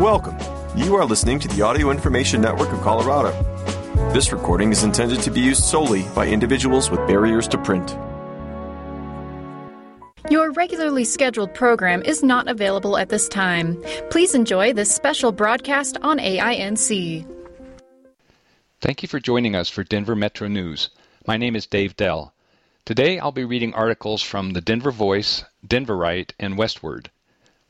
Welcome. You are listening to the Audio Information Network of Colorado. This recording is intended to be used solely by individuals with barriers to print. Your regularly scheduled program is not available at this time. Please enjoy this special broadcast on AINC. Thank you for joining us for Denver Metro News. My name is Dave Dell. Today I'll be reading articles from the Denver Voice, Denverite, and Westword.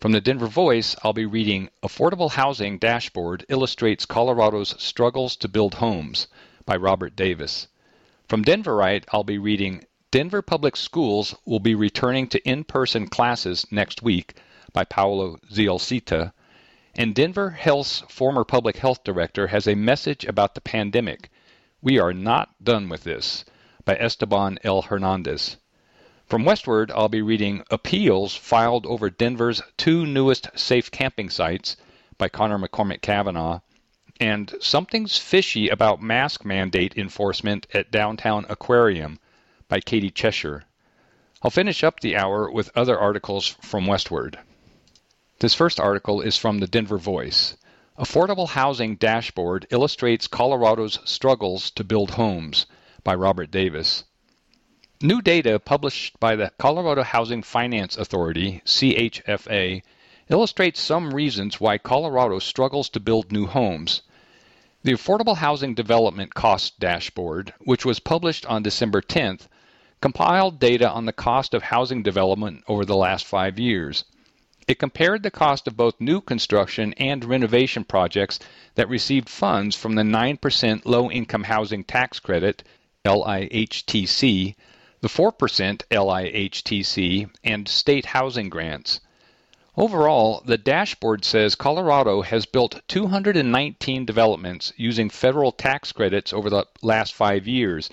From the Denver Voice, I'll be reading Affordable Housing Dashboard Illustrates Colorado's Struggles to Build Homes by Robert Davis. From Denverite, I'll be reading Denver Public Schools will be returning to in person classes next week by Paolo Zialcita. And Denver Health's former public health director has a message about the pandemic. We are not done with this by Esteban L. Hernandez. From Westword, I'll be reading Appeals Filed Over Denver's Two Newest Safe Camping Sites by Conor McCormick Cavanagh, and Something's Fishy About Mask Mandate Enforcement at Downtown Aquarium by Catie Cheshire. I'll finish up the hour with other articles from Westword. This first article is from the Denver Voice. Affordable Housing Dashboard Illustrates Colorado's Struggles to Build Homes by Robert Davis. New data published by the Colorado Housing Finance Authority, CHFA, illustrates some reasons why Colorado struggles to build new homes. The Affordable Housing Development Cost Dashboard, which was published on December 10th, compiled data on the cost of housing development over the last five years. It compared the cost of both new construction and renovation projects that received funds from the 9% Low Income Housing Tax Credit, LIHTC, the 4% LIHTC, and state housing grants. Overall, the dashboard says Colorado has built 219 developments using federal tax credits over the last five years,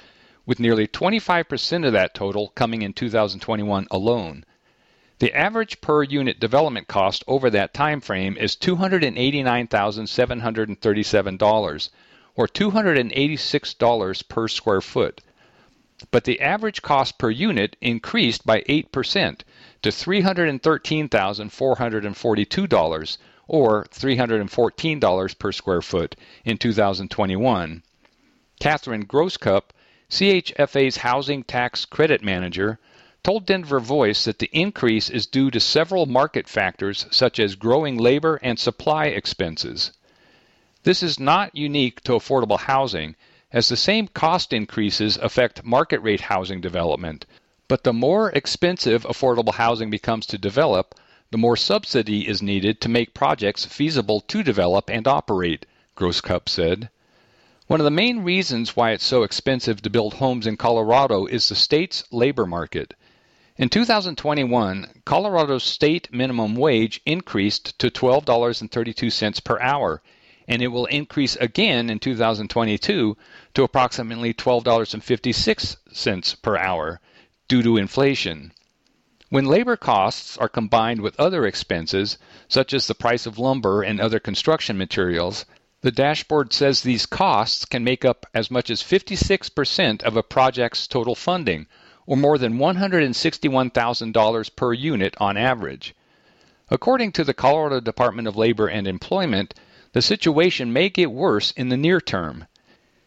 with nearly 25% of that total coming in 2021 alone. The average per unit development cost over that time frame is $289,737, or $286 per square foot but the average cost per unit increased by 8% to $313,442 or $314 per square foot in 2021. Catherine Grosscup, CHFA's Housing Tax Credit Manager, told Denver Voice that the increase is due to several market factors such as growing labor and supply expenses. This is not unique to affordable housing as the same cost increases affect market rate housing development. But the more expensive affordable housing becomes to develop, the more subsidy is needed to make projects feasible to develop and operate, Grosscup said. One of the main reasons why it's so expensive to build homes in Colorado is the state's labor market. In 2021, Colorado's state minimum wage increased to $12.32 per hour, and it will increase again in 2022 to approximately $12.56 per hour due to inflation. When labor costs are combined with other expenses, such as the price of lumber and other construction materials, the dashboard says these costs can make up as much as 56% of a project's total funding, or more than $161,000 per unit on average. According to the Colorado Department of Labor and Employment, the situation may get worse in the near term.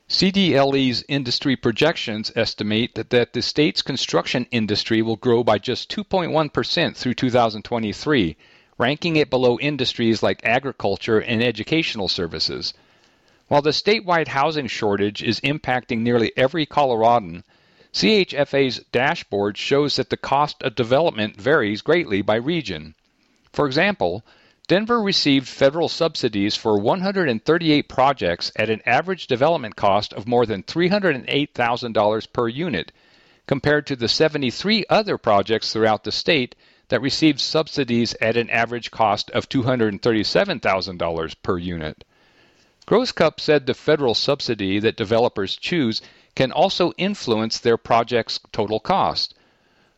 CDLE's industry projections estimate that, that the state's construction industry will grow by just 2.1% through 2023, ranking it below industries like agriculture and educational services. While the statewide housing shortage is impacting nearly every Coloradan, CHFA's dashboard shows that the cost of development varies greatly by region. For example, Denver received federal subsidies for 138 projects at an average development cost of more than $308,000 per unit, compared to the 73 other projects throughout the state that received subsidies at an average cost of $237,000 per unit. Grosscup said the federal subsidy that developers choose can also influence their project's total cost.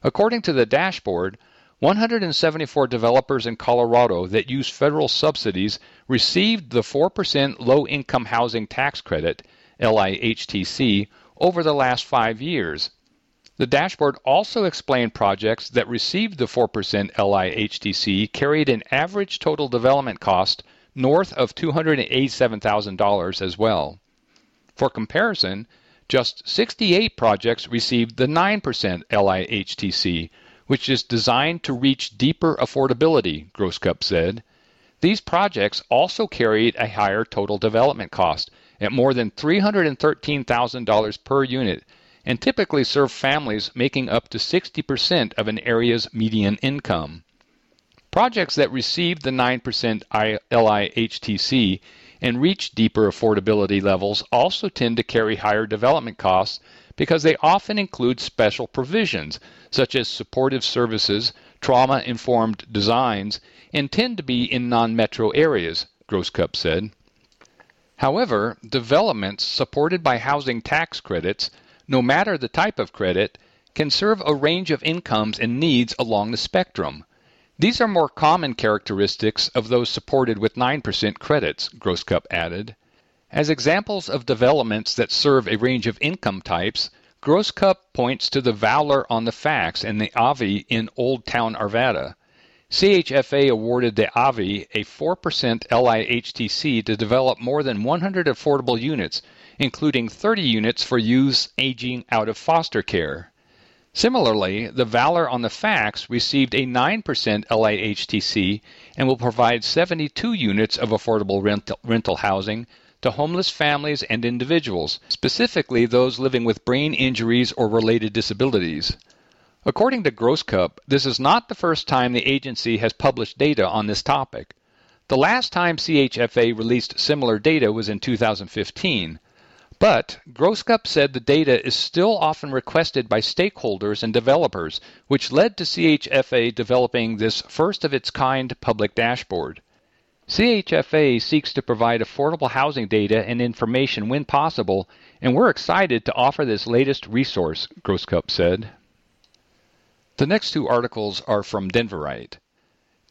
According to the dashboard, 174 developers in Colorado that use federal subsidies received the 4% low income housing tax credit, LIHTC, over the last five years. The dashboard also explained projects that received the 4% LIHTC carried an average total development cost north of $287,000 as well. For comparison, just 68 projects received the 9% LIHTC, which is designed to reach deeper affordability, Grosscup said. These projects also carried a higher total development cost at more than $313,000 per unit and typically serve families making up to 60% of an area's median income. Projects that receive the 9% LIHTC and reach deeper affordability levels also tend to carry higher development costs because they often include special provisions such as supportive services, trauma informed designs, and tend to be in non metro areas, Grosscup said. However, developments supported by housing tax credits, no matter the type of credit, can serve a range of incomes and needs along the spectrum. These are more common characteristics of those supported with 9% credits, Grosscup added. As examples of developments that serve a range of income types, Grosscup points to the Valor on the Fax and the Avi in Old Town Arvada. CHFA awarded the Avi a 4% LIHTC to develop more than 100 affordable units, including 30 units for youths aging out of foster care. Similarly, the Valor on the Fax received a 9% LIHTC and will provide 72 units of affordable rental housing to homeless families and individuals, specifically those living with brain injuries or related disabilities. According to Grosscup, this is not the first time the agency has published data on this topic. The last time CHFA released similar data was in 2015. But Grosscup said the data is still often requested by stakeholders and developers, which led to CHFA developing this first of its kind public dashboard. CHFA seeks to provide affordable housing data and information when possible, and we're excited to offer this latest resource, Grosscup said. The next two articles are from Denverite.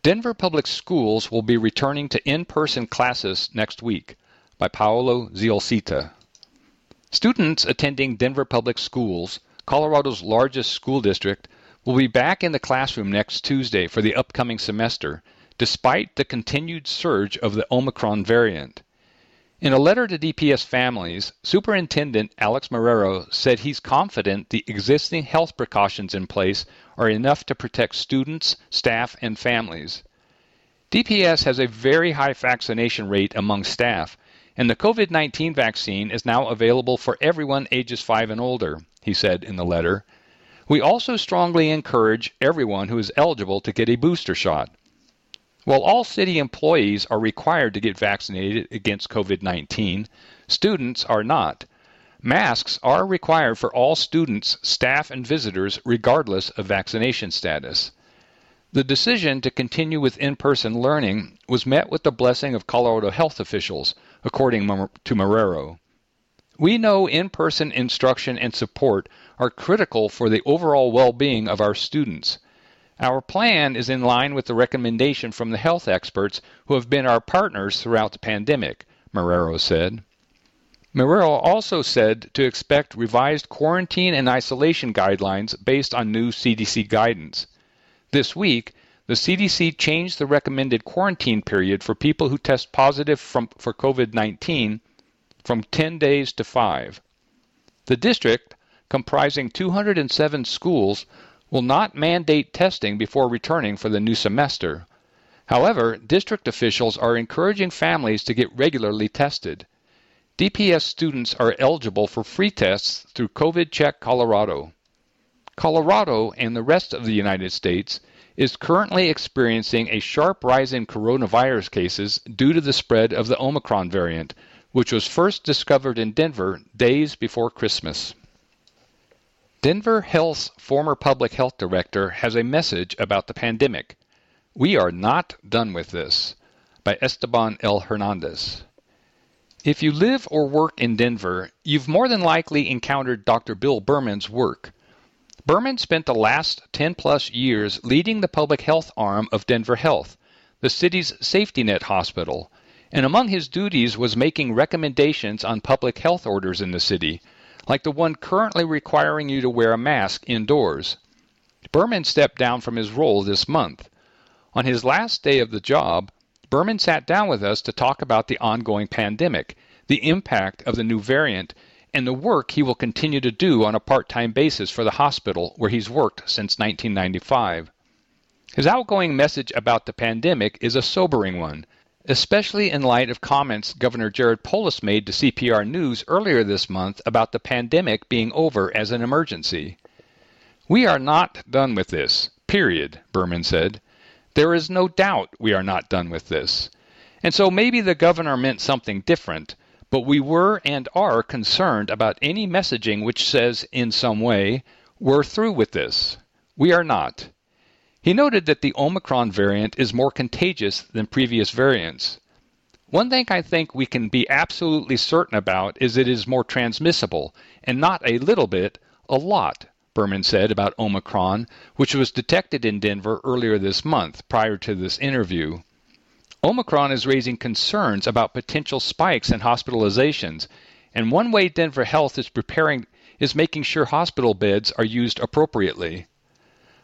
Denver Public Schools will be returning to in person classes next week by Paolo Zialcita. Students attending Denver Public Schools, Colorado's largest school district, will be back in the classroom next Tuesday for the upcoming semester, despite the continued surge of the Omicron variant. In a letter to DPS families, Superintendent Alex Marrero said he's confident the existing health precautions in place are enough to protect students, staff, and families. DPS has a very high vaccination rate among staff, and the COVID 19 vaccine is now available for everyone ages 5 and older, he said in the letter. We also strongly encourage everyone who is eligible to get a booster shot. While all city employees are required to get vaccinated against COVID 19, students are not. Masks are required for all students, staff, and visitors, regardless of vaccination status. The decision to continue with in person learning was met with the blessing of Colorado health officials, according to Marrero. We know in person instruction and support are critical for the overall well being of our students. Our plan is in line with the recommendation from the health experts who have been our partners throughout the pandemic, Marrero said. Marrero also said to expect revised quarantine and isolation guidelines based on new CDC guidance. This week, the CDC changed the recommended quarantine period for people who test positive from, for COVID 19 from 10 days to 5. The district, comprising 207 schools, will not mandate testing before returning for the new semester. However, district officials are encouraging families to get regularly tested. DPS students are eligible for free tests through COVID Check Colorado. Colorado and the rest of the United States is currently experiencing a sharp rise in coronavirus cases due to the spread of the Omicron variant, which was first discovered in Denver days before Christmas. Denver Health's former public health director has a message about the pandemic. We are not done with this. By Esteban L. Hernandez. If you live or work in Denver, you've more than likely encountered Dr. Bill Burman's work. Burman spent the last 10 plus years leading the public health arm of Denver Health, the city's safety net hospital, and among his duties was making recommendations on public health orders in the city, like the one currently requiring you to wear a mask indoors. Burman stepped down from his role this month. On his last day of the job, Burman sat down with us to talk about the ongoing pandemic, the impact of the new variant, and the work he will continue to do on a part time basis for the hospital where he's worked since 1995. His outgoing message about the pandemic is a sobering one, especially in light of comments Governor Jared Polis made to CPR News earlier this month about the pandemic being over as an emergency. We are not done with this, period, Burman said. There is no doubt we are not done with this. And so maybe the governor meant something different, but we were and are concerned about any messaging which says, in some way, we're through with this. We are not. He noted that the Omicron variant is more contagious than previous variants. One thing I think we can be absolutely certain about is it is more transmissible, and not a little bit, a lot, Burman said about Omicron, which was detected in Denver earlier this month, prior to this interview. Omicron is raising concerns about potential spikes in hospitalizations, and one way Denver Health is preparing is making sure hospital beds are used appropriately.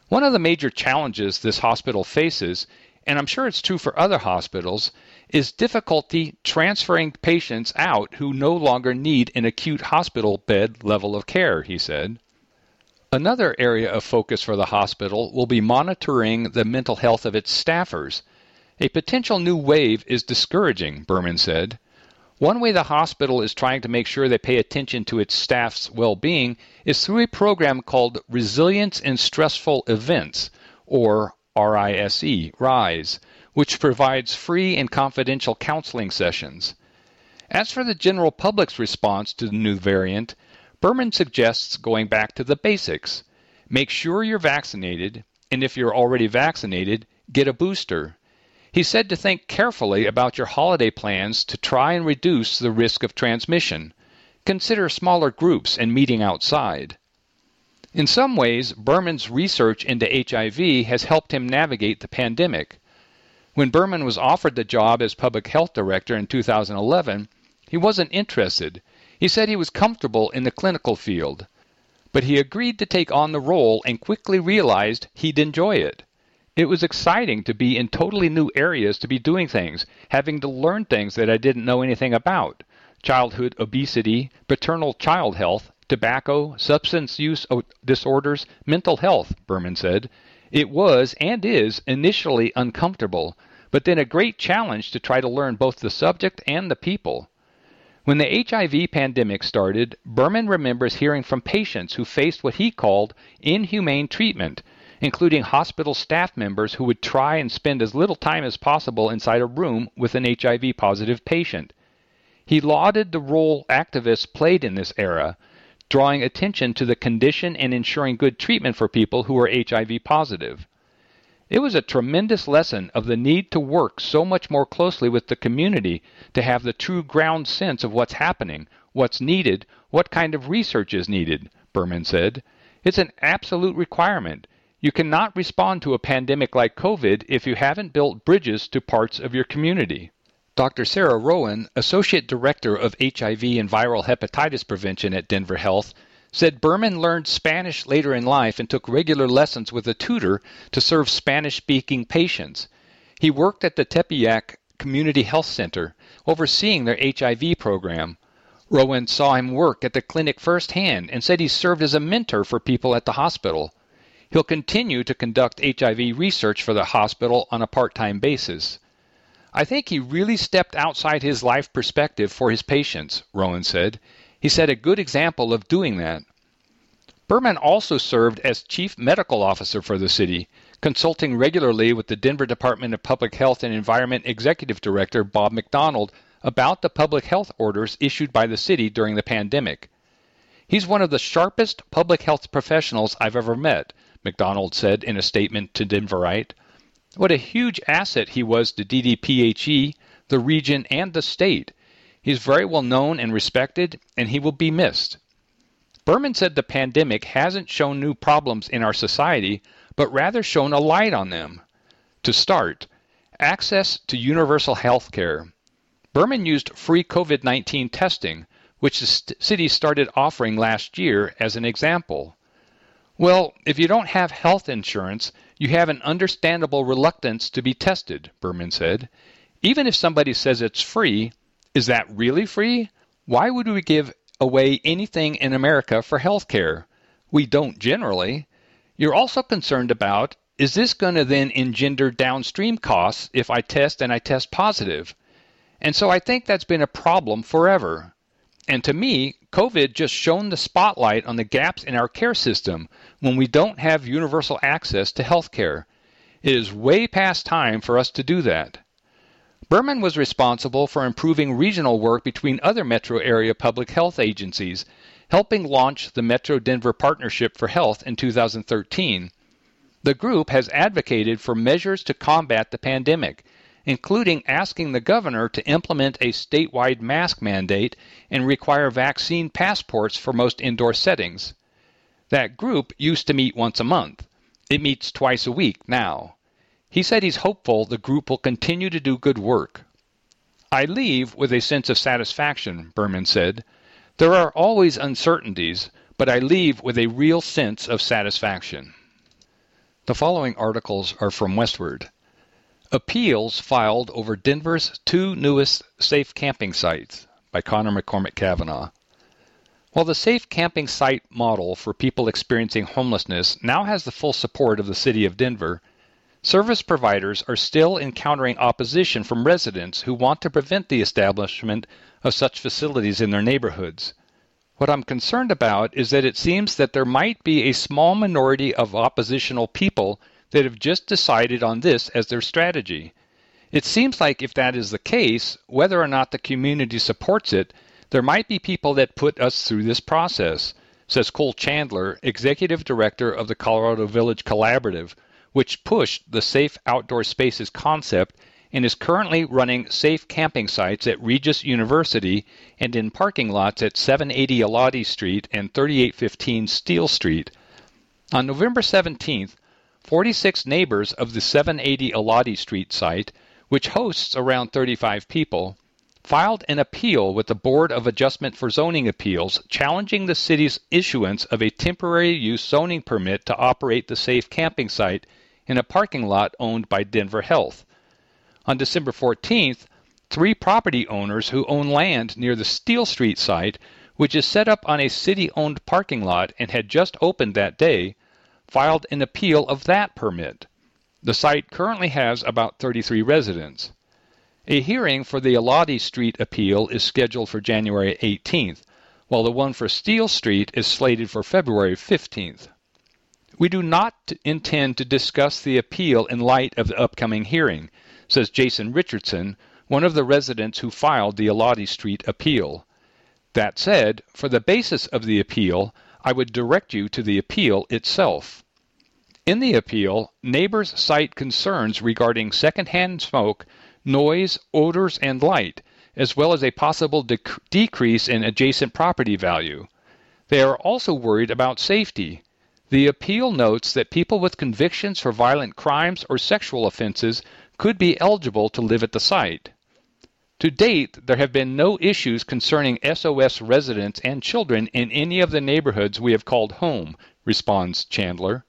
One of the major challenges this hospital faces, and I'm sure it's true for other hospitals, is difficulty transferring patients out who no longer need an acute hospital bed level of care, he said. Another area of focus for the hospital will be monitoring the mental health of its staffers. A potential new wave is discouraging, Burman said. One way the hospital is trying to make sure they pay attention to its staff's well being is through a program called Resilience in Stressful Events, or RISE, RISE, which provides free and confidential counseling sessions. As for the general public's response to the new variant, Burman suggests going back to the basics. Make sure you're vaccinated, and if you're already vaccinated, get a booster. He said to think carefully about your holiday plans to try and reduce the risk of transmission. Consider smaller groups and meeting outside. In some ways, Burman's research into HIV has helped him navigate the pandemic. When Burman was offered the job as public health director in 2011, he wasn't interested. He said he was comfortable in the clinical field. But he agreed to take on the role and quickly realized he'd enjoy it. It was exciting to be in totally new areas to be doing things, having to learn things that I didn't know anything about childhood obesity, paternal child health, tobacco, substance use disorders, mental health, Burman said. It was and is initially uncomfortable, but then a great challenge to try to learn both the subject and the people. When the HIV pandemic started, Burman remembers hearing from patients who faced what he called inhumane treatment including hospital staff members who would try and spend as little time as possible inside a room with an HIV positive patient. He lauded the role activists played in this era, drawing attention to the condition and ensuring good treatment for people who were HIV positive. It was a tremendous lesson of the need to work so much more closely with the community to have the true ground sense of what's happening, what's needed, what kind of research is needed, Burman said. It's an absolute requirement. You cannot respond to a pandemic like COVID if you haven't built bridges to parts of your community. Dr. Sarah Rowan, Associate Director of HIV and Viral Hepatitis Prevention at Denver Health, said Burman learned Spanish later in life and took regular lessons with a tutor to serve Spanish speaking patients. He worked at the Tepeyac Community Health Center, overseeing their HIV program. Rowan saw him work at the clinic firsthand and said he served as a mentor for people at the hospital. He'll continue to conduct HIV research for the hospital on a part time basis. I think he really stepped outside his life perspective for his patients, Rowan said. He set a good example of doing that. Berman also served as chief medical officer for the city, consulting regularly with the Denver Department of Public Health and Environment Executive Director Bob McDonald about the public health orders issued by the city during the pandemic. He's one of the sharpest public health professionals I've ever met, McDonald said in a statement to Denverite. What a huge asset he was to DDPHE, the region, and the state. He's very well known and respected, and he will be missed. Burman said the pandemic hasn't shown new problems in our society, but rather shown a light on them. To start, access to universal health care. Burman used free COVID 19 testing, which the city started offering last year, as an example. Well, if you don't have health insurance, you have an understandable reluctance to be tested, Burman said. Even if somebody says it's free, is that really free? Why would we give away anything in America for health care? We don't generally. You're also concerned about is this going to then engender downstream costs if I test and I test positive? And so I think that's been a problem forever. And to me, COVID just shone the spotlight on the gaps in our care system when we don't have universal access to health care. It is way past time for us to do that. Burman was responsible for improving regional work between other metro area public health agencies, helping launch the Metro Denver Partnership for Health in 2013. The group has advocated for measures to combat the pandemic, including asking the governor to implement a statewide mask mandate and require vaccine passports for most indoor settings. That group used to meet once a month. It meets twice a week now. He said he's hopeful the group will continue to do good work. I leave with a sense of satisfaction, Burman said. There are always uncertainties, but I leave with a real sense of satisfaction. The following articles are from Westword. Appeals filed over Denver's two newest safe camping sites by Conor McCormick Cavanagh. While the safe camping site model for people experiencing homelessness now has the full support of the City of Denver, service providers are still encountering opposition from residents who want to prevent the establishment of such facilities in their neighborhoods. What I'm concerned about is that it seems that there might be a small minority of oppositional people that have just decided on this as their strategy. It seems like if that is the case, whether or not the community supports it, there might be people that put us through this process, says Cole Chandler, executive director of the Colorado Village Collaborative, which pushed the safe outdoor spaces concept and is currently running safe camping sites at Regis University and in parking lots at 780 Elati Street and 3815 Steele Street. On November 17th, 46 neighbors of the 780 Elati Street site, which hosts around 35 people, filed an appeal with the Board of Adjustment for Zoning Appeals challenging the city's issuance of a temporary use zoning permit to operate the safe camping site in a parking lot owned by Denver Health. On December 14th, three property owners who own land near the Steele Street site, which is set up on a city owned parking lot and had just opened that day, filed an appeal of that permit. The site currently has about 33 residents. A hearing for the Elati Street appeal is scheduled for January 18th, while the one for Steele Street is slated for February 15th. We do not intend to discuss the appeal in light of the upcoming hearing says Jason Richardson, one of the residents who filed the Elati Street appeal. That said, for the basis of the appeal, I would direct you to the appeal itself. In the appeal, neighbors cite concerns regarding secondhand smoke, noise, odors, and light, as well as a possible dec- decrease in adjacent property value. They are also worried about safety. The appeal notes that people with convictions for violent crimes or sexual offenses could be eligible to live at the site. To date, there have been no issues concerning SOS residents and children in any of the neighborhoods we have called home, responds Chandler.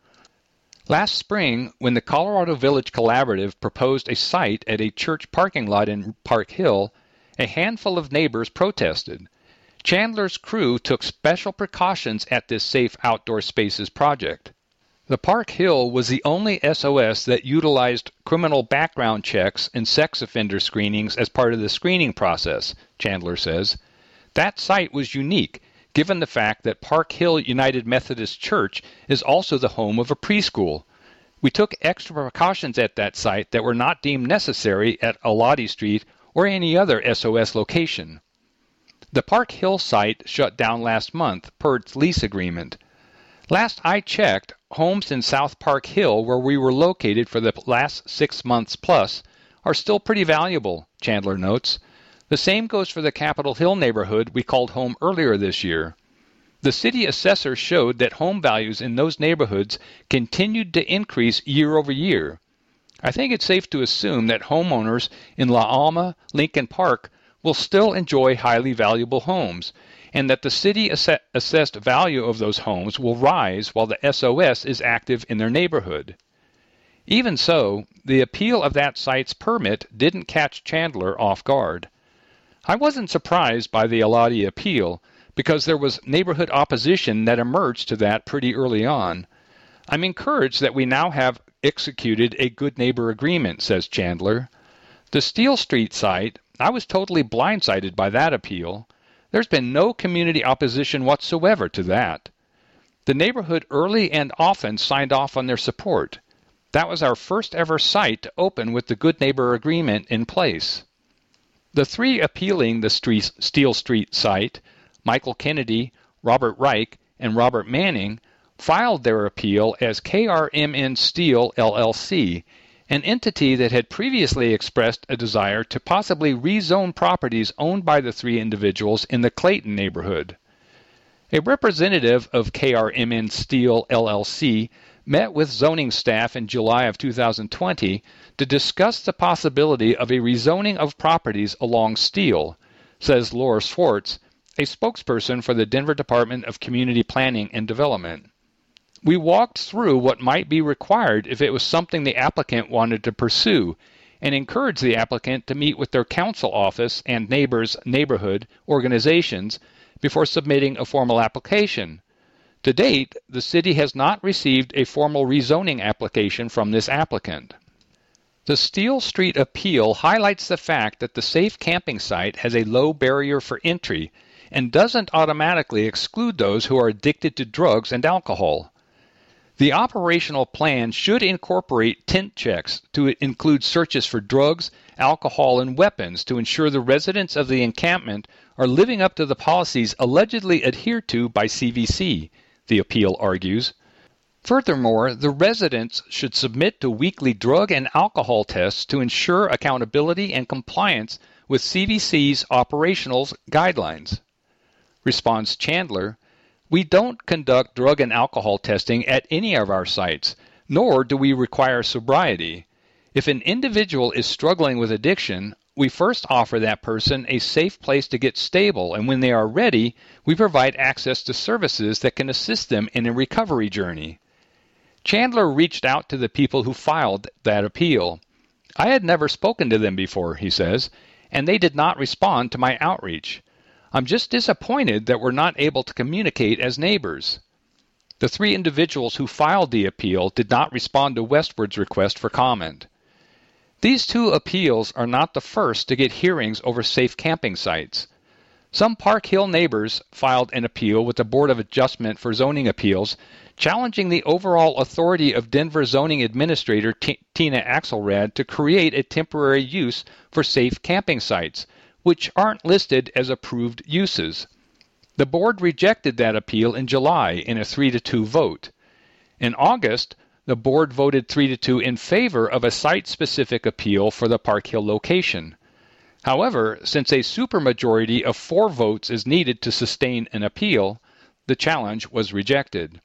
Last spring, when the Colorado Village Collaborative proposed a site at a church parking lot in Park Hill, a handful of neighbors protested. Chandler's crew took special precautions at this safe outdoor spaces project. The Park Hill was the only SOS that utilized criminal background checks and sex offender screenings as part of the screening process, Chandler says. That site was unique, given the fact that Park Hill United Methodist Church is also the home of a preschool. We took extra precautions at that site that were not deemed necessary at Elati Street or any other SOS location. The Park Hill site shut down last month per its lease agreement. Last I checked, homes in South Park Hill, where we were located for the last six months plus, are still pretty valuable, Chandler notes. The same goes for the Capitol Hill neighborhood we called home earlier this year. The city assessor showed that home values in those neighborhoods continued to increase year over year. I think it's safe to assume that homeowners in La Alma, Lincoln Park will still enjoy highly valuable homes, and that the city ass- assessed value of those homes will rise while the SOS is active in their neighborhood. Even so, the appeal of that site's permit didn't catch Chandler off guard. I wasn't surprised by the Elati appeal because there was neighborhood opposition that emerged to that pretty early on. I'm encouraged that we now have executed a good neighbor agreement, says Chandler. The Steele Street site, I was totally blindsided by that appeal. There's been no community opposition whatsoever to that. The neighborhood early and often signed off on their support. That was our first ever site to open with the Good Neighbor Agreement in place. The three appealing the street, Steele Street site, Michael Kennedy, Robert Reich, and Robert Manning, filed their appeal as KRMN Steel LLC, an entity that had previously expressed a desire to possibly rezone properties owned by the three individuals in the Clayton neighborhood. A representative of KRMN Steel LLC met with zoning staff in July of 2020 to discuss the possibility of a rezoning of properties along Steele, says Laura Schwartz, a spokesperson for the Denver Department of Community Planning and Development. We walked through what might be required if it was something the applicant wanted to pursue and encouraged the applicant to meet with their council office and neighbors neighborhood organizations before submitting a formal application. To date, the city has not received a formal rezoning application from this applicant. The Steele Street appeal highlights the fact that the safe camping site has a low barrier for entry and doesn't automatically exclude those who are addicted to drugs and alcohol. The operational plan should incorporate tent checks to include searches for drugs, alcohol, and weapons to ensure the residents of the encampment are living up to the policies allegedly adhered to by CVC the appeal argues. Furthermore, the residents should submit to weekly drug and alcohol tests to ensure accountability and compliance with CVC's operational guidelines. Responds Chandler, we don't conduct drug and alcohol testing at any of our sites, nor do we require sobriety. If an individual is struggling with addiction, we first offer that person a safe place to get stable, and when they are ready, we provide access to services that can assist them in a recovery journey. Chandler reached out to the people who filed that appeal. I had never spoken to them before, he says, and they did not respond to my outreach. I'm just disappointed that we're not able to communicate as neighbors. The three individuals who filed the appeal did not respond to Westword's request for comment. These two appeals are not the first to get hearings over safe camping sites. Some Park Hill neighbors filed an appeal with the Board of Adjustment for Zoning Appeals, challenging the overall authority of Denver zoning administrator T- Tina Axelrad to create a temporary use for safe camping sites, which aren't listed as approved uses. The board rejected that appeal in July in a 3 to 2 vote. In August, the board voted 3 to 2 in favor of a site specific appeal for the Park Hill location. However, since a supermajority of four votes is needed to sustain an appeal, the challenge was rejected.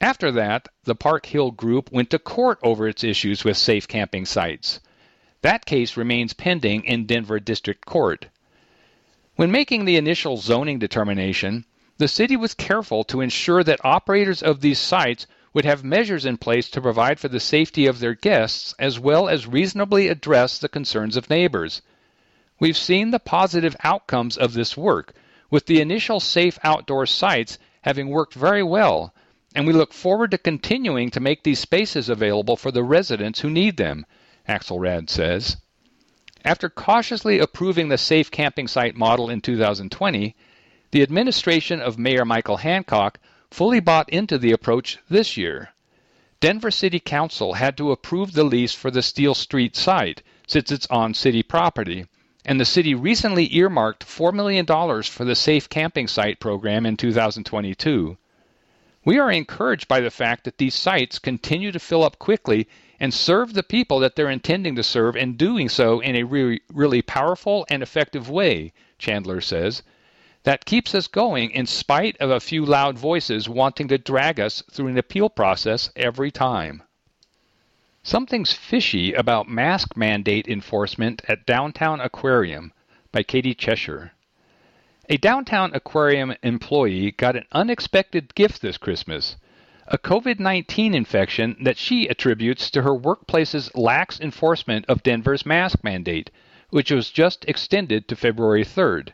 After that, the Park Hill group went to court over its issues with safe camping sites. That case remains pending in Denver District Court. When making the initial zoning determination, the city was careful to ensure that operators of these sites would have measures in place to provide for the safety of their guests as well as reasonably address the concerns of neighbors. We've seen the positive outcomes of this work, with the initial safe outdoor sites having worked very well, and we look forward to continuing to make these spaces available for the residents who need them, Axelrad says. After cautiously approving the safe camping site model in 2020, the administration of Mayor Michael Hancock fully bought into the approach this year. Denver City Council had to approve the lease for the Steele Street site since it's on city property, and the city recently earmarked $4 million for the Safe Camping Site program in 2022. We are encouraged by the fact that these sites continue to fill up quickly and serve the people that they're intending to serve and doing so in a really, really powerful and effective way, Chandler says that keeps us going in spite of a few loud voices wanting to drag us through an appeal process every time. Something's fishy about mask mandate enforcement at Downtown Aquarium by Catie Cheshire. A downtown aquarium employee got an unexpected gift this Christmas a COVID 19 infection that she attributes to her workplace's lax enforcement of Denver's mask mandate, which was just extended to February 3rd.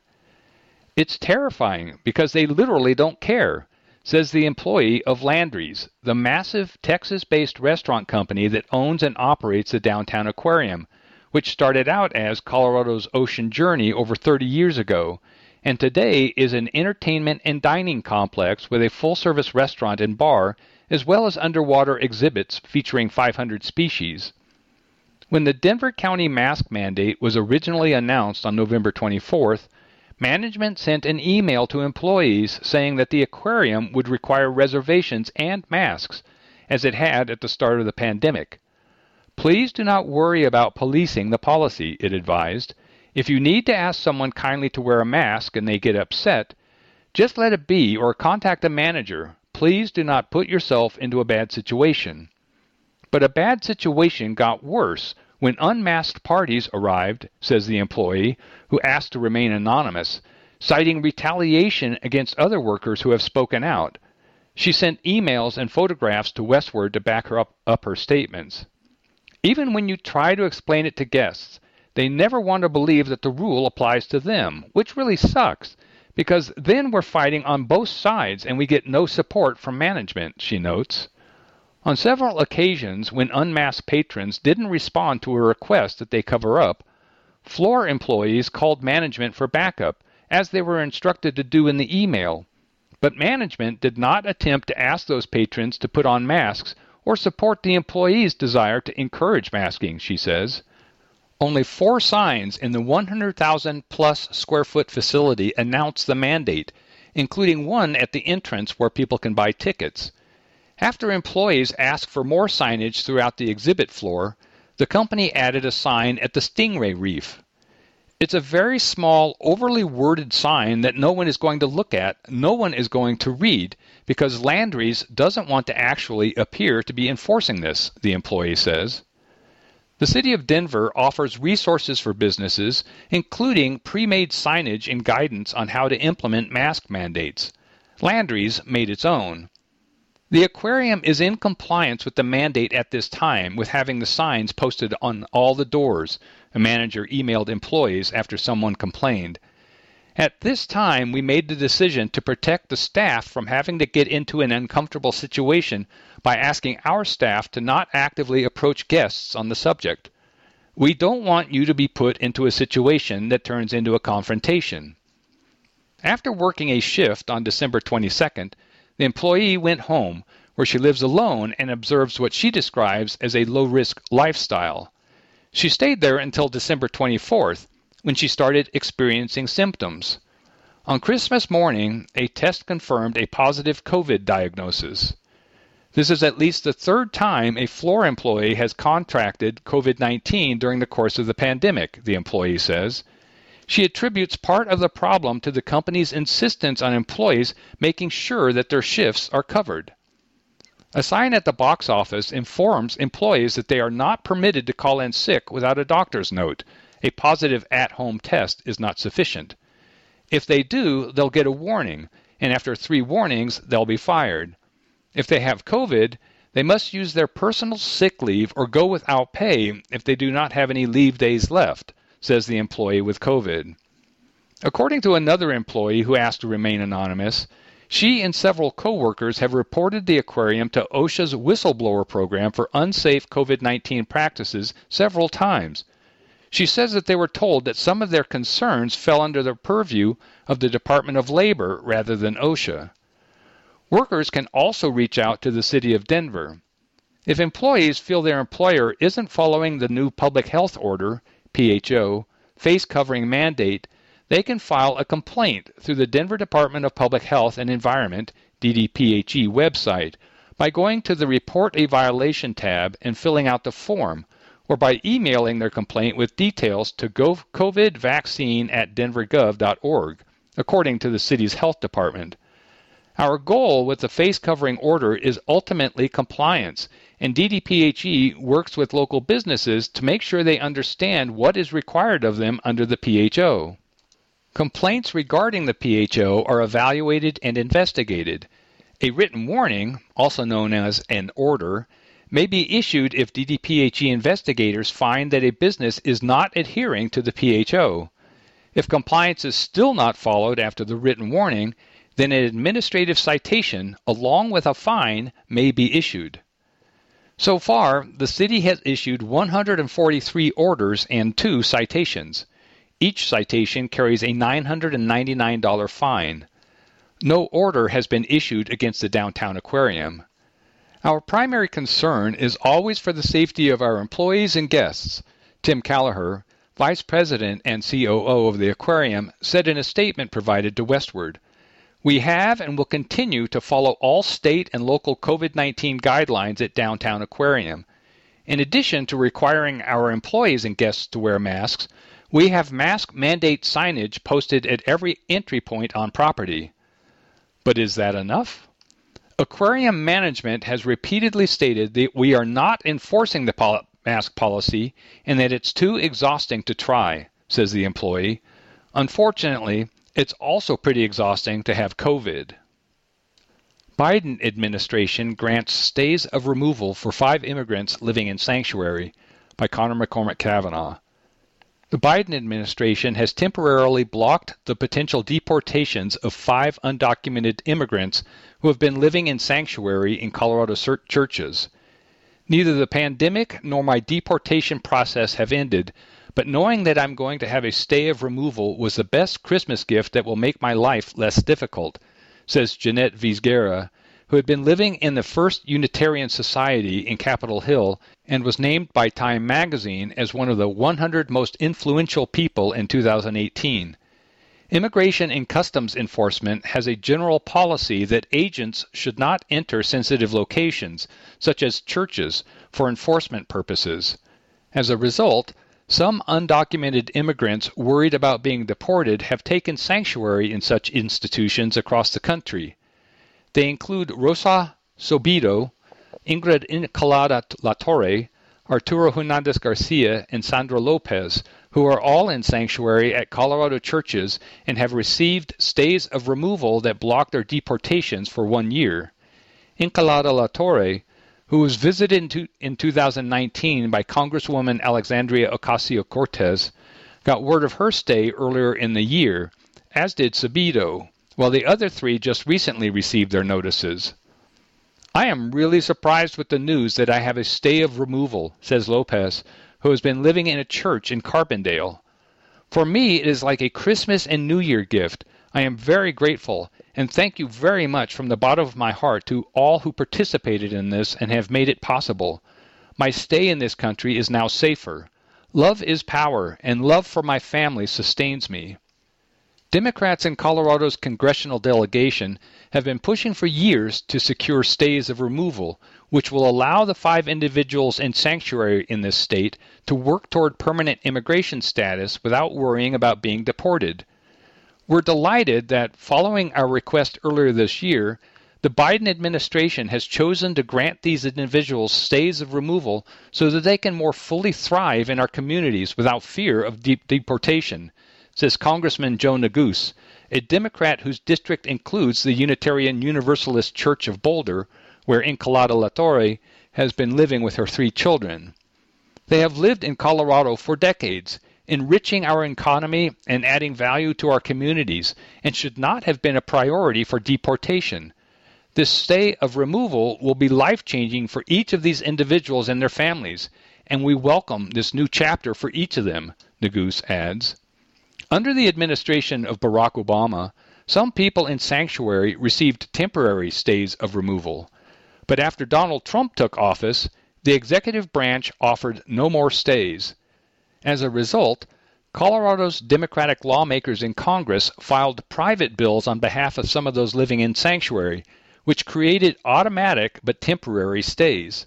It's terrifying because they literally don't care, says the employee of Landry's, the massive Texas based restaurant company that owns and operates the downtown aquarium, which started out as Colorado's ocean journey over 30 years ago and today is an entertainment and dining complex with a full service restaurant and bar, as well as underwater exhibits featuring 500 species. When the Denver County mask mandate was originally announced on November 24th, management sent an email to employees saying that the aquarium would require reservations and masks, as it had at the start of the pandemic. Please do not worry about policing the policy, it advised. If you need to ask someone kindly to wear a mask and they get upset, just let it be or contact a manager. Please do not put yourself into a bad situation. But a bad situation got worse when unmasked parties arrived, says the employee, who asked to remain anonymous, citing retaliation against other workers who have spoken out. She sent emails and photographs to Westword to back her up, up her statements. Even when you try to explain it to guests, they never want to believe that the rule applies to them, which really sucks because then we're fighting on both sides and we get no support from management, she notes. On several occasions, when unmasked patrons didn't respond to a request that they cover up, floor employees called management for backup, as they were instructed to do in the email. But management did not attempt to ask those patrons to put on masks or support the employees' desire to encourage masking, she says. Only four signs in the 100,000 plus square foot facility announce the mandate, including one at the entrance where people can buy tickets. After employees asked for more signage throughout the exhibit floor, the company added a sign at the Stingray Reef. It's a very small, overly worded sign that no one is going to look at, no one is going to read, because Landry's doesn't want to actually appear to be enforcing this, the employee says. The City of Denver offers resources for businesses, including pre made signage and guidance on how to implement mask mandates. Landry's made its own. The aquarium is in compliance with the mandate at this time with having the signs posted on all the doors, a manager emailed employees after someone complained. At this time, we made the decision to protect the staff from having to get into an uncomfortable situation by asking our staff to not actively approach guests on the subject. We don't want you to be put into a situation that turns into a confrontation. After working a shift on December 22nd, the employee went home, where she lives alone and observes what she describes as a low risk lifestyle. She stayed there until December 24th, when she started experiencing symptoms. On Christmas morning, a test confirmed a positive COVID diagnosis. This is at least the third time a floor employee has contracted COVID 19 during the course of the pandemic, the employee says. She attributes part of the problem to the company's insistence on employees making sure that their shifts are covered. A sign at the box office informs employees that they are not permitted to call in sick without a doctor's note, a positive at home test is not sufficient. If they do, they'll get a warning, and after three warnings, they'll be fired. If they have COVID, they must use their personal sick leave or go without pay if they do not have any leave days left, says the employee with COVID. According to another employee who asked to remain anonymous, she and several coworkers have reported the aquarium to OSHA's whistleblower program for unsafe COVID 19 practices several times, she says that they were told that some of their concerns fell under the purview of the Department of Labor rather than OSHA. Workers can also reach out to the City of Denver. If employees feel their employer isn't following the new Public Health Order, PHO, face covering mandate, they can file a complaint through the Denver Department of Public Health and Environment, DDPHE website by going to the Report a Violation tab and filling out the form or by emailing their complaint with details to covidvaccine at denvergov.org, according to the city's health department. Our goal with the face covering order is ultimately compliance, and DDPHE works with local businesses to make sure they understand what is required of them under the PHO. Complaints regarding the PHO are evaluated and investigated. A written warning, also known as an order, may be issued if DDPHE investigators find that a business is not adhering to the PHO. If compliance is still not followed after the written warning, then an administrative citation, along with a fine, may be issued. So far, the city has issued 143 orders and two citations. Each citation carries a $999 fine. No order has been issued against the downtown aquarium. Our primary concern is always for the safety of our employees and guests. Tim Callagher, Vice President and COO of the aquarium, said in a statement provided to Westword. We have and will continue to follow all state and local COVID 19 guidelines at Downtown Aquarium. In addition to requiring our employees and guests to wear masks, we have mask mandate signage posted at every entry point on property. But is that enough? Aquarium management has repeatedly stated that we are not enforcing the pol- mask policy and that it's too exhausting to try, says the employee. Unfortunately, it's also pretty exhausting to have COVID. Biden administration grants stays of removal for five immigrants living in sanctuary by Conor McCormick Cavanagh. The Biden administration has temporarily blocked the potential deportations of five undocumented immigrants who have been living in sanctuary in Colorado churches. Neither the pandemic nor my deportation process have ended, but knowing that I'm going to have a stay of removal was the best Christmas gift that will make my life less difficult, says Jeanette Vizguerra, who had been living in the First Unitarian Society in Capitol Hill and was named by Time magazine as one of the 100 most influential people in 2018. Immigration and Customs Enforcement has a general policy that agents should not enter sensitive locations, such as churches, for enforcement purposes. As a result, some undocumented immigrants worried about being deported have taken sanctuary in such institutions across the country. They include Rosa Sabido, Ingrid Incalada La Torre, Arturo Hernandez Garcia, and Sandra Lopez, who are all in sanctuary at Colorado churches and have received stays of removal that block their deportations for one year. Encalada Latorre who was visited in, in 2019 by Congresswoman Alexandria Ocasio Cortez, got word of her stay earlier in the year, as did Sabido, while the other three just recently received their notices. I am really surprised with the news that I have a stay of removal, says Lopez, who has been living in a church in Carbondale. For me, it is like a Christmas and New Year gift. I am very grateful, and thank you very much from the bottom of my heart to all who participated in this and have made it possible. My stay in this country is now safer. Love is power, and love for my family sustains me. Democrats in Colorado's congressional delegation have been pushing for years to secure stays of removal, which will allow the five individuals in sanctuary in this state to work toward permanent immigration status without worrying about being deported. We're delighted that following our request earlier this year, the Biden administration has chosen to grant these individuals stays of removal so that they can more fully thrive in our communities without fear of deep deportation, says Congressman Joe Neguse, a Democrat whose district includes the Unitarian Universalist Church of Boulder, where Encalada Latorre has been living with her three children. They have lived in Colorado for decades enriching our economy and adding value to our communities, and should not have been a priority for deportation. This stay of removal will be life changing for each of these individuals and their families, and we welcome this new chapter for each of them, Neguse adds. Under the administration of Barack Obama, some people in sanctuary received temporary stays of removal. But after Donald Trump took office, the executive branch offered no more stays. As a result, Colorado's Democratic lawmakers in Congress filed private bills on behalf of some of those living in sanctuary, which created automatic but temporary stays.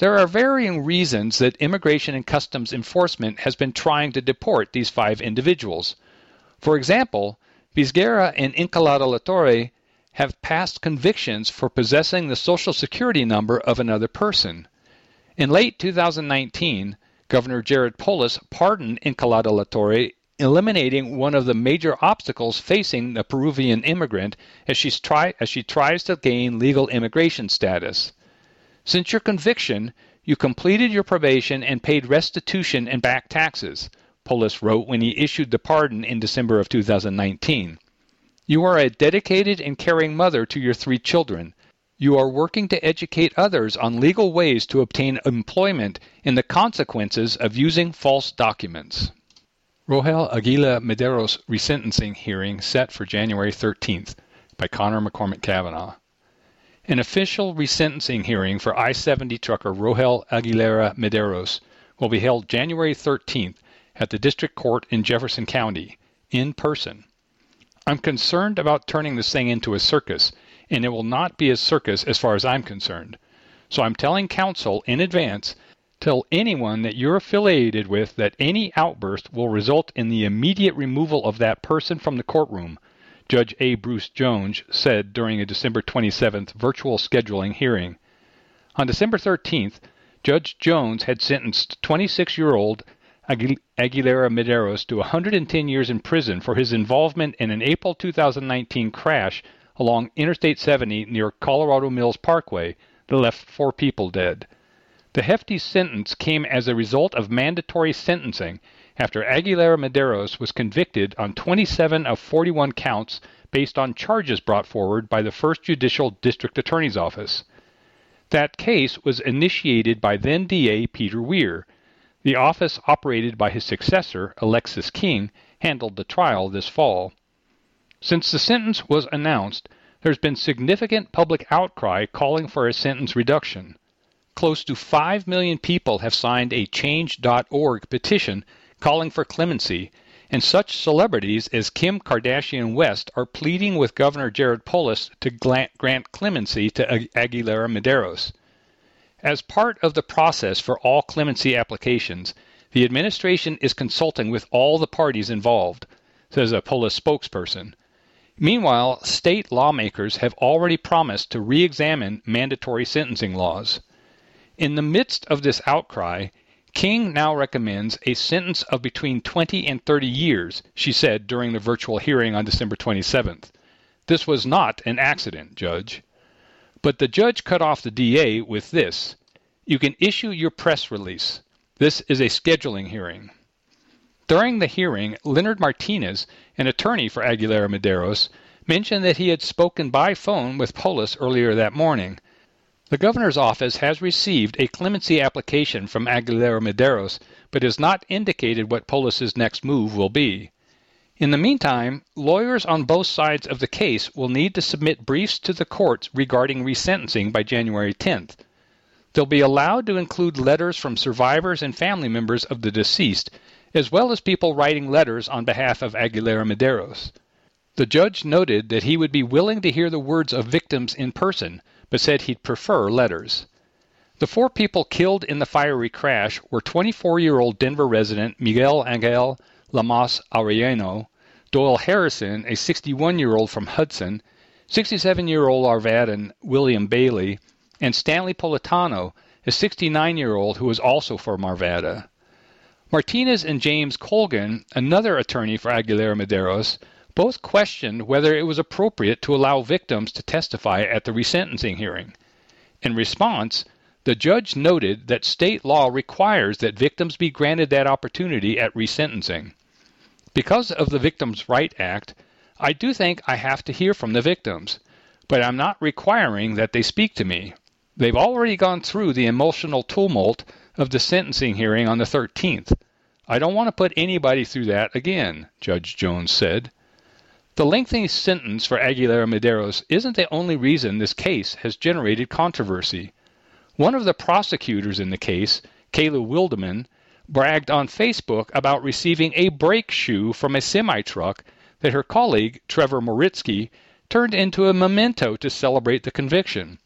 There are varying reasons that Immigration and Customs Enforcement has been trying to deport these five individuals. For example, Vizguerra and Torre have passed convictions for possessing the Social Security number of another person. In late 2019, Governor Jared Polis pardoned Encalada Latorre eliminating one of the major obstacles facing the Peruvian immigrant as, try, as she tries to gain legal immigration status. Since your conviction, you completed your probation and paid restitution and back taxes, Polis wrote when he issued the pardon in December of 2019. You are a dedicated and caring mother to your three children. You are working to educate others on legal ways to obtain employment and the consequences of using false documents. Rogel Aguilera Mederos resentencing hearing set for January 13th by Conor McCormick Cavanagh. An official resentencing hearing for I 70 trucker Rogel Aguilera Mederos will be held January 13th at the District Court in Jefferson County, in person. I'm concerned about turning this thing into a circus, and it will not be a circus as far as I'm concerned. So I'm telling counsel in advance tell anyone that you're affiliated with that any outburst will result in the immediate removal of that person from the courtroom, Judge A. Bruce Jones said during a December 27th virtual scheduling hearing. On December 13th, Judge Jones had sentenced 26 year old Aguilera Mederos to 110 years in prison for his involvement in an April 2019 crash along Interstate 70 near Colorado Mills Parkway that left four people dead. The hefty sentence came as a result of mandatory sentencing after Aguilera Mederos was convicted on 27 of 41 counts based on charges brought forward by the First Judicial District Attorney's Office. That case was initiated by then DA Peter Weir the office operated by his successor, Alexis King, handled the trial this fall. Since the sentence was announced, there's been significant public outcry calling for a sentence reduction. Close to 5 million people have signed a Change.org petition calling for clemency, and such celebrities as Kim Kardashian West are pleading with Governor Jared Polis to grant clemency to Aguilera Mederos. As part of the process for all clemency applications, the administration is consulting with all the parties involved, says a Polis spokesperson. Meanwhile, state lawmakers have already promised to re examine mandatory sentencing laws. In the midst of this outcry, King now recommends a sentence of between 20 and 30 years, she said during the virtual hearing on December 27th. This was not an accident, Judge. But the judge cut off the DA with this You can issue your press release. This is a scheduling hearing. During the hearing, Leonard Martinez, an attorney for Aguilera Mederos, mentioned that he had spoken by phone with Polis earlier that morning. The governor's office has received a clemency application from Aguilera Mederos, but has not indicated what Polis's next move will be. In the meantime, lawyers on both sides of the case will need to submit briefs to the courts regarding resentencing by January 10th. They'll be allowed to include letters from survivors and family members of the deceased, as well as people writing letters on behalf of Aguilera Mederos. The judge noted that he would be willing to hear the words of victims in person, but said he'd prefer letters. The four people killed in the fiery crash were 24 year old Denver resident Miguel Angel Lamas Arellano, Doyle Harrison, a 61 year old from Hudson, 67 year old Arvadan William Bailey, and Stanley Politano, a 69 year old who was also from Arvada. Martinez and James Colgan, another attorney for Aguilera Mederos, both questioned whether it was appropriate to allow victims to testify at the resentencing hearing. In response, the judge noted that state law requires that victims be granted that opportunity at resentencing. Because of the Victims' Right Act, I do think I have to hear from the victims, but I'm not requiring that they speak to me. They've already gone through the emotional tumult of the sentencing hearing on the 13th. I don't want to put anybody through that again, Judge Jones said. The lengthy sentence for Aguilera Mederos isn't the only reason this case has generated controversy. One of the prosecutors in the case, Kayla Wildeman, bragged on Facebook about receiving a brake shoe from a semi truck that her colleague, Trevor Moritsky, turned into a memento to celebrate the conviction.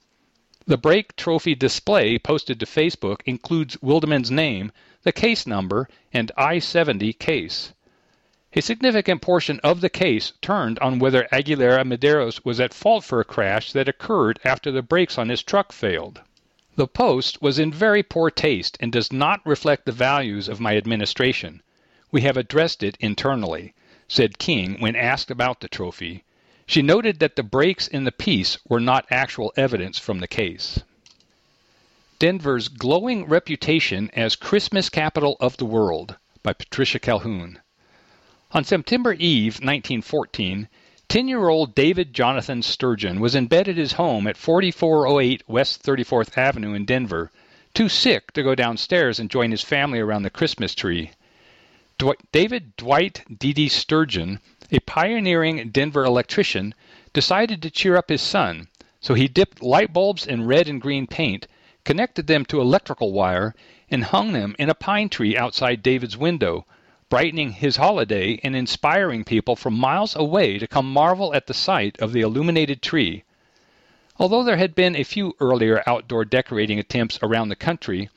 The brake trophy display posted to Facebook includes Wildeman's name, the case number, and I 70 case. A significant portion of the case turned on whether Aguilera Mederos was at fault for a crash that occurred after the brakes on his truck failed. The post was in very poor taste and does not reflect the values of my administration. We have addressed it internally, said King when asked about the trophy. She noted that the breaks in the piece were not actual evidence from the case. Denver's Glowing Reputation as Christmas Capital of the World by Patricia Calhoun. On September Eve, 1914, 10 year old David Jonathan Sturgeon was in bed at his home at 4408 West 34th Avenue in Denver, too sick to go downstairs and join his family around the Christmas tree. David Dwight D.D. Sturgeon, a pioneering Denver electrician, decided to cheer up his son, so he dipped light bulbs in red and green paint, connected them to electrical wire, and hung them in a pine tree outside David's window, brightening his holiday and inspiring people from miles away to come marvel at the sight of the illuminated tree. Although there had been a few earlier outdoor decorating attempts around the country,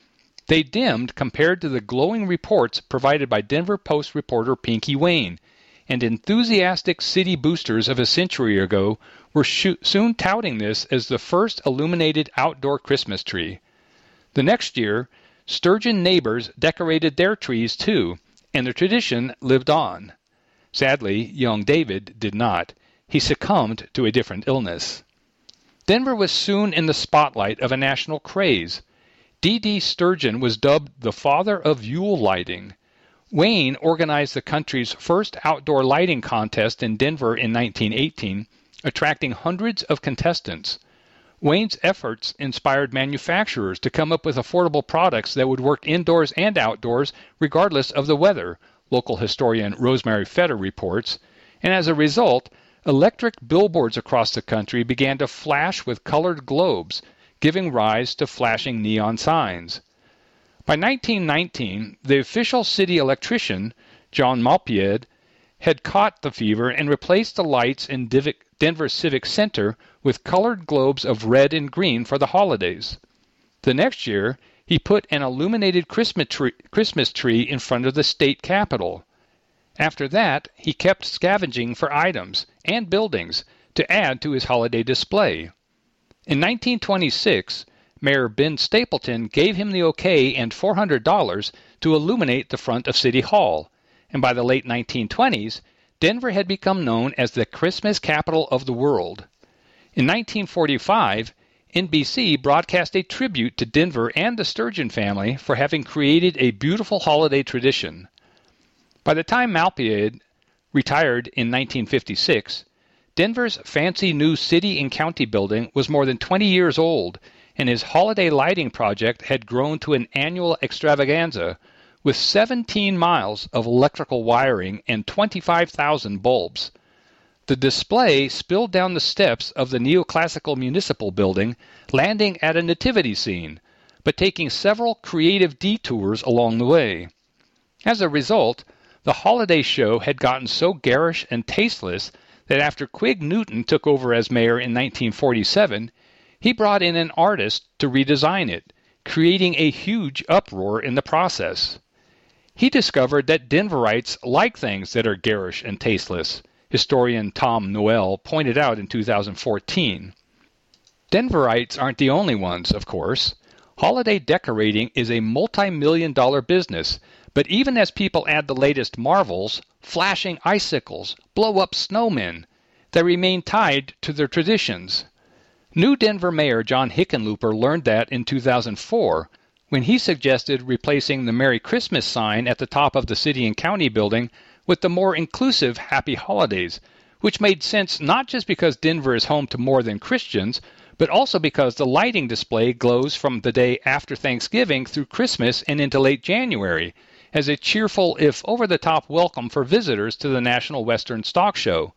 they dimmed compared to the glowing reports provided by Denver Post reporter Pinky Wayne, and enthusiastic city boosters of a century ago were soon touting this as the first illuminated outdoor Christmas tree. The next year, Sturgeon neighbors decorated their trees too, and the tradition lived on. Sadly, young David did not. He succumbed to a different illness. Denver was soon in the spotlight of a national craze. D. D. Sturgeon was dubbed the father of Yule lighting. Wayne organized the country's first outdoor lighting contest in Denver in 1918, attracting hundreds of contestants. Wayne's efforts inspired manufacturers to come up with affordable products that would work indoors and outdoors regardless of the weather, local historian Rosemary Fetter reports, and as a result, electric billboards across the country began to flash with colored globes, giving rise to flashing neon signs. By 1919, the official city electrician, John Malpied, had caught the fever and replaced the lights in Denver Civic Center with colored globes of red and green for the holidays. The next year, he put an illuminated Christmas tree, Christmas tree in front of the state capitol. After that, he kept scavenging for items and buildings to add to his holiday display. In 1926, Mayor Ben Stapleton gave him the okay and $400 to illuminate the front of City Hall, and by the late 1920s, Denver had become known as the Christmas capital of the world. In 1945, NBC broadcast a tribute to Denver and the Sturgeon family for having created a beautiful holiday tradition. By the time Malpied retired in 1956, Denver's fancy new city and county building was more than 20 years old, and his holiday lighting project had grown to an annual extravaganza with 17 miles of electrical wiring and 25,000 bulbs. The display spilled down the steps of the neoclassical municipal building, landing at a nativity scene, but taking several creative detours along the way. As a result, the holiday show had gotten so garish and tasteless that after Quig Newton took over as mayor in 1947, he brought in an artist to redesign it, creating a huge uproar in the process. He discovered that Denverites like things that are garish and tasteless historian Tom Noel pointed out in 2014. Denverites aren't the only ones, of course. Holiday decorating is a multi million dollar business, but even as people add the latest marvels, flashing icicles, blow up snowmen, they remain tied to their traditions. New Denver Mayor John Hickenlooper learned that in 2004 when he suggested replacing the Merry Christmas sign at the top of the city and county building with the more inclusive Happy Holidays, which made sense not just because Denver is home to more than Christians, but also because the lighting display glows from the day after Thanksgiving through Christmas and into late January as a cheerful, if over the top welcome for visitors to the National Western Stock Show.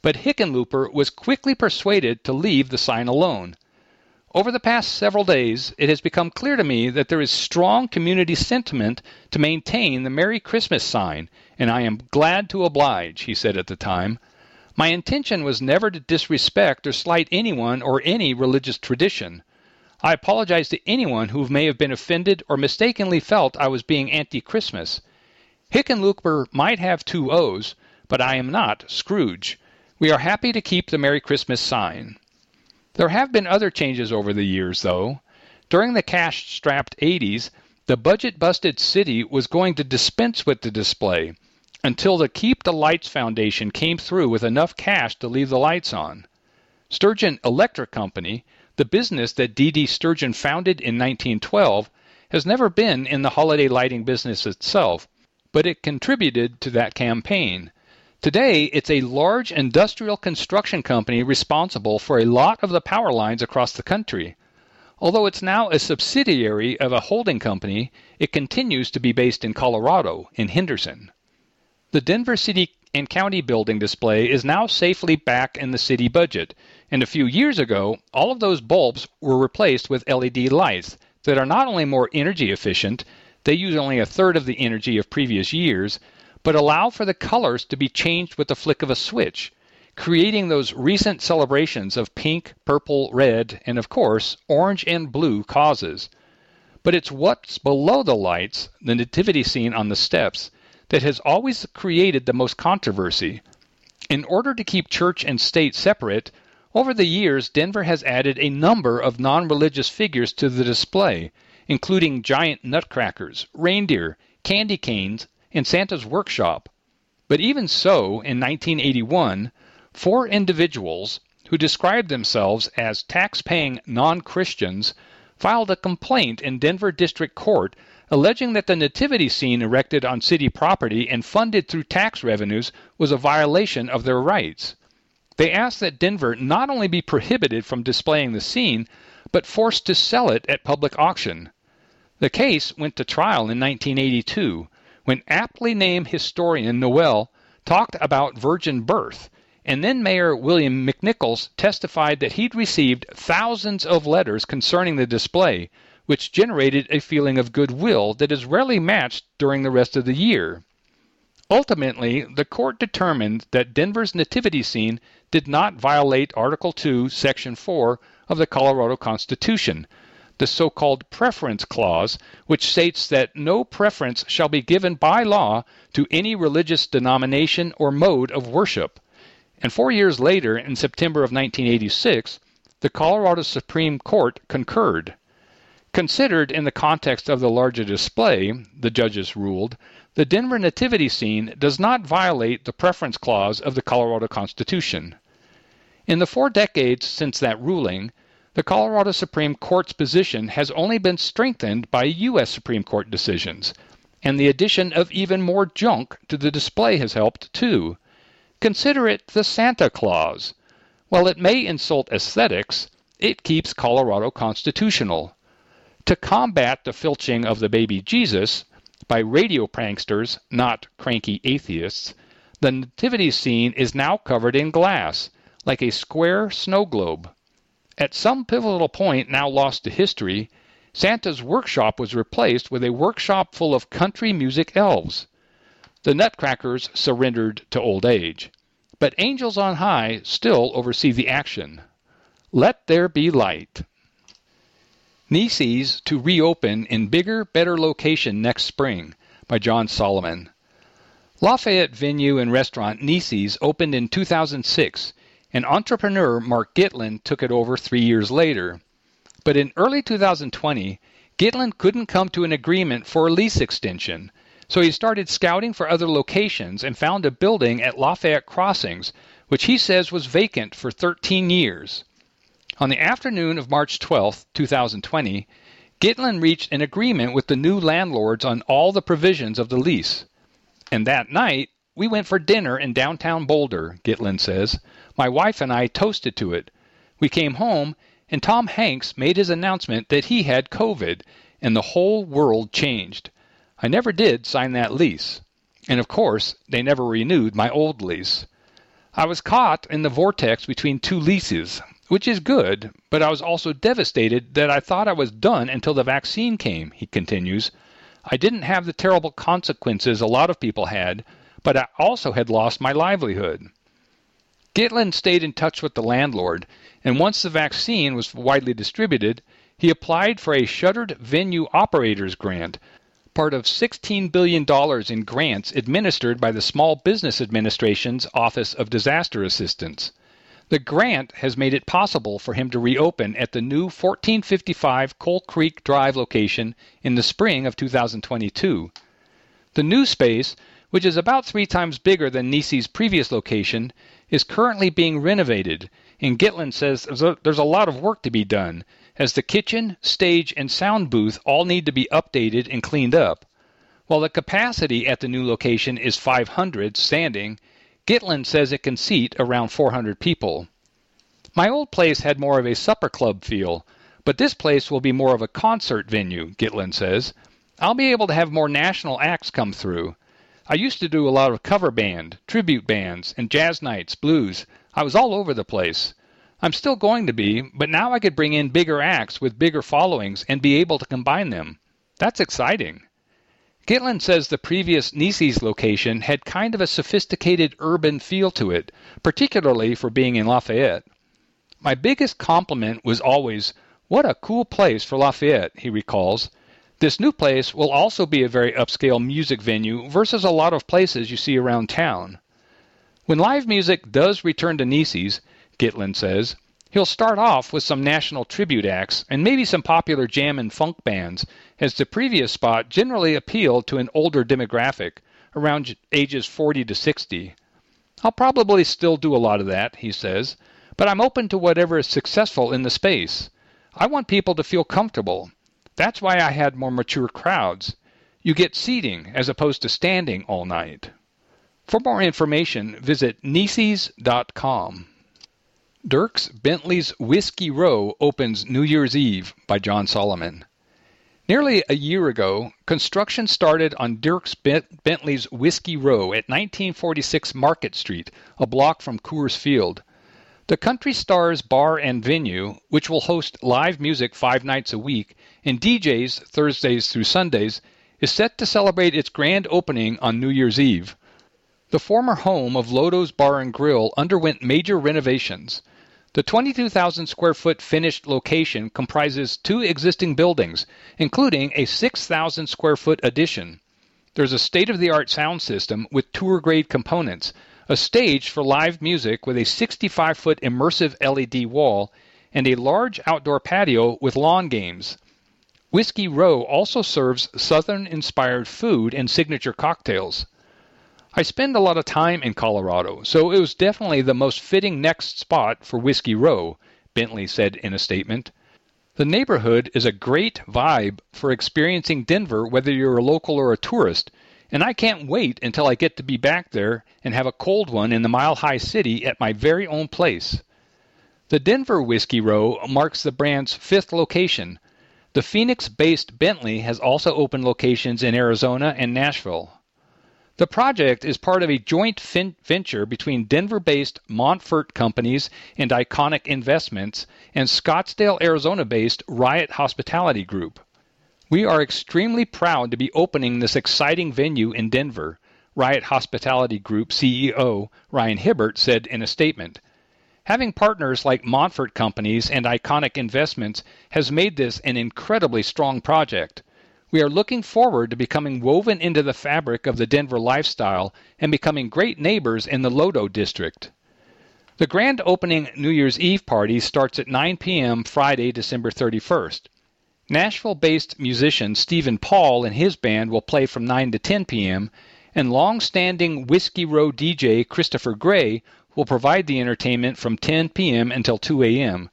But Hickenlooper was quickly persuaded to leave the sign alone. Over the past several days, it has become clear to me that there is strong community sentiment to maintain the Merry Christmas sign, and I am glad to oblige, he said at the time. My intention was never to disrespect or slight anyone or any religious tradition. I apologize to anyone who may have been offended or mistakenly felt I was being anti Christmas. Hickenlooper might have two O's, but I am not Scrooge. We are happy to keep the Merry Christmas sign. There have been other changes over the years, though. During the cash strapped 80s, the budget busted city was going to dispense with the display until the Keep the Lights Foundation came through with enough cash to leave the lights on. Sturgeon Electric Company, the business that D.D. Sturgeon founded in 1912, has never been in the holiday lighting business itself, but it contributed to that campaign. Today, it's a large industrial construction company responsible for a lot of the power lines across the country. Although it's now a subsidiary of a holding company, it continues to be based in Colorado, in Henderson. The Denver City and County building display is now safely back in the city budget, and a few years ago, all of those bulbs were replaced with LED lights that are not only more energy efficient, they use only a third of the energy of previous years, but allow for the colors to be changed with the flick of a switch, creating those recent celebrations of pink, purple, red, and of course, orange and blue causes. But it's what's below the lights, the nativity scene on the steps, that has always created the most controversy. In order to keep church and state separate, over the years Denver has added a number of non religious figures to the display, including giant nutcrackers, reindeer, candy canes, and Santa's workshop. But even so, in 1981, four individuals who described themselves as tax paying non Christians filed a complaint in Denver District Court alleging that the nativity scene erected on city property and funded through tax revenues was a violation of their rights. They asked that Denver not only be prohibited from displaying the scene, but forced to sell it at public auction. The case went to trial in 1982 when aptly named historian Noel talked about virgin birth and then Mayor William McNichols testified that he'd received thousands of letters concerning the display, which generated a feeling of goodwill that is rarely matched during the rest of the year. Ultimately, the court determined that Denver's nativity scene did not violate Article 2, Section 4 of the Colorado Constitution, the so called Preference Clause, which states that no preference shall be given by law to any religious denomination or mode of worship. And four years later, in September of 1986, the Colorado Supreme Court concurred. Considered in the context of the larger display, the judges ruled, the Denver nativity scene does not violate the preference clause of the Colorado Constitution. In the four decades since that ruling, the Colorado Supreme Court's position has only been strengthened by U.S. Supreme Court decisions, and the addition of even more junk to the display has helped too. Consider it the Santa Claus. While it may insult aesthetics, it keeps Colorado constitutional. To combat the filching of the baby Jesus by radio pranksters, not cranky atheists, the nativity scene is now covered in glass, like a square snow globe. At some pivotal point now lost to history, Santa's workshop was replaced with a workshop full of country music elves. The Nutcrackers surrendered to old age. But angels on high still oversee the action. Let there be light. Nissi's to reopen in bigger, better location next spring by John Solomon. Lafayette venue and restaurant Nissi's opened in 2006, and entrepreneur Mark Gitlin took it over three years later. But in early 2020, Gitlin couldn't come to an agreement for a lease extension, so he started scouting for other locations and found a building at Lafayette Crossings, which he says was vacant for 13 years. On the afternoon of March 12, 2020, Gitlin reached an agreement with the new landlords on all the provisions of the lease. And that night, we went for dinner in downtown Boulder, Gitlin says. My wife and I toasted to it. We came home, and Tom Hanks made his announcement that he had COVID, and the whole world changed. I never did sign that lease. And of course, they never renewed my old lease. I was caught in the vortex between two leases, which is good, but I was also devastated that I thought I was done until the vaccine came, he continues. I didn't have the terrible consequences a lot of people had, but I also had lost my livelihood. Gitlin stayed in touch with the landlord, and once the vaccine was widely distributed, he applied for a shuttered venue operators grant, part of $16 billion in grants administered by the Small Business Administration's Office of Disaster Assistance. The grant has made it possible for him to reopen at the new 1455 Coal Creek Drive location in the spring of 2022. The new space, which is about three times bigger than Nissi's previous location, is currently being renovated, and Gitlin says there's a lot of work to be done, as the kitchen, stage, and sound booth all need to be updated and cleaned up. While the capacity at the new location is 500 standing, Gitlin says it can seat around 400 people. My old place had more of a supper club feel, but this place will be more of a concert venue, Gitlin says. I'll be able to have more national acts come through. I used to do a lot of cover band, tribute bands, and jazz nights, blues. I was all over the place. I'm still going to be, but now I could bring in bigger acts with bigger followings and be able to combine them. That's exciting. Gitlin says the previous Nissi's location had kind of a sophisticated urban feel to it, particularly for being in Lafayette. My biggest compliment was always, What a cool place for Lafayette, he recalls. This new place will also be a very upscale music venue versus a lot of places you see around town. When live music does return to Nissi's, Gitlin says, He'll start off with some national tribute acts and maybe some popular jam and funk bands, as the previous spot generally appealed to an older demographic, around ages 40 to 60. I'll probably still do a lot of that, he says, but I'm open to whatever is successful in the space. I want people to feel comfortable. That's why I had more mature crowds. You get seating as opposed to standing all night. For more information, visit Nisis.com. Dierks Bentley's Whiskey Row opens New Year's Eve by John Solomon. Nearly a year ago, construction started on Dierks Bentley's Whiskey Row at 1946 Market Street, a block from Coors Field. The Country Stars Bar and Venue, which will host live music five nights a week and DJs Thursdays through Sundays, is set to celebrate its grand opening on New Year's Eve. The former home of Lodo's Bar and Grill underwent major renovations. The 22,000 square foot finished location comprises two existing buildings, including a 6,000 square foot addition. There's a state of the art sound system with tour grade components, a stage for live music with a 65 foot immersive LED wall, and a large outdoor patio with lawn games. Whiskey Row also serves Southern inspired food and signature cocktails. I spend a lot of time in Colorado, so it was definitely the most fitting next spot for Whiskey Row, Bentley said in a statement. The neighborhood is a great vibe for experiencing Denver whether you're a local or a tourist, and I can't wait until I get to be back there and have a cold one in the Mile High City at my very own place. The Denver Whiskey Row marks the brand's fifth location. The Phoenix based Bentley has also opened locations in Arizona and Nashville. The project is part of a joint fin- venture between Denver based Monfort Companies and Iconic Investments and Scottsdale, Arizona based Riot Hospitality Group. We are extremely proud to be opening this exciting venue in Denver, Riot Hospitality Group CEO Ryan Hibbert said in a statement. Having partners like Monfort Companies and Iconic Investments has made this an incredibly strong project. We are looking forward to becoming woven into the fabric of the Denver lifestyle and becoming great neighbors in the Lodo district. The grand opening New Year's Eve party starts at 9 p.m. Friday, December 31st. Nashville based musician Stephen Paul and his band will play from 9 to 10 p.m., and long standing Whiskey Row DJ Christopher Gray will provide the entertainment from 10 p.m. until 2 a.m.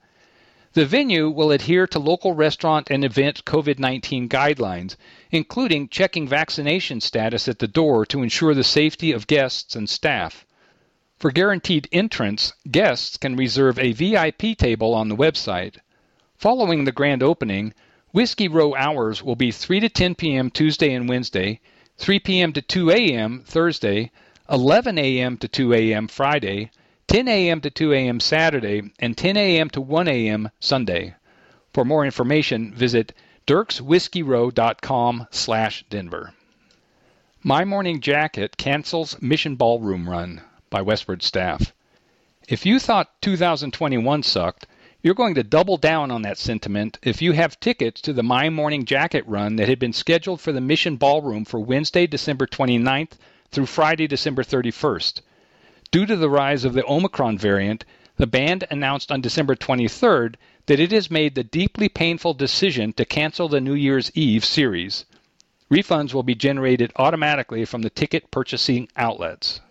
The venue will adhere to local restaurant and event COVID 19 guidelines, including checking vaccination status at the door to ensure the safety of guests and staff. For guaranteed entrance, guests can reserve a VIP table on the website. Following the grand opening, Whiskey Row hours will be 3 to 10 p.m. Tuesday and Wednesday, 3 p.m. to 2 a.m. Thursday, 11 a.m. to 2 a.m. Friday, 10 a.m. to 2 a.m. Saturday, and 10 a.m. to 1 a.m. Sunday. For more information, visit dierkswhiskeyrow.com slash Denver. My Morning Jacket cancels Mission Ballroom Run by Westword Staff. If you thought 2021 sucked, you're going to double down on that sentiment if you have tickets to the My Morning Jacket run that had been scheduled for the Mission Ballroom for Wednesday, December 29th through Friday, December 31st. Due to the rise of the Omicron variant, The band announced on December 23rd that it has made the deeply painful decision to cancel the New Year's Eve series. Refunds will be generated automatically from the ticket purchasing outlets.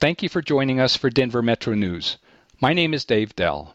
Thank you for joining us for Denver Metro News. My name is Dave Dell.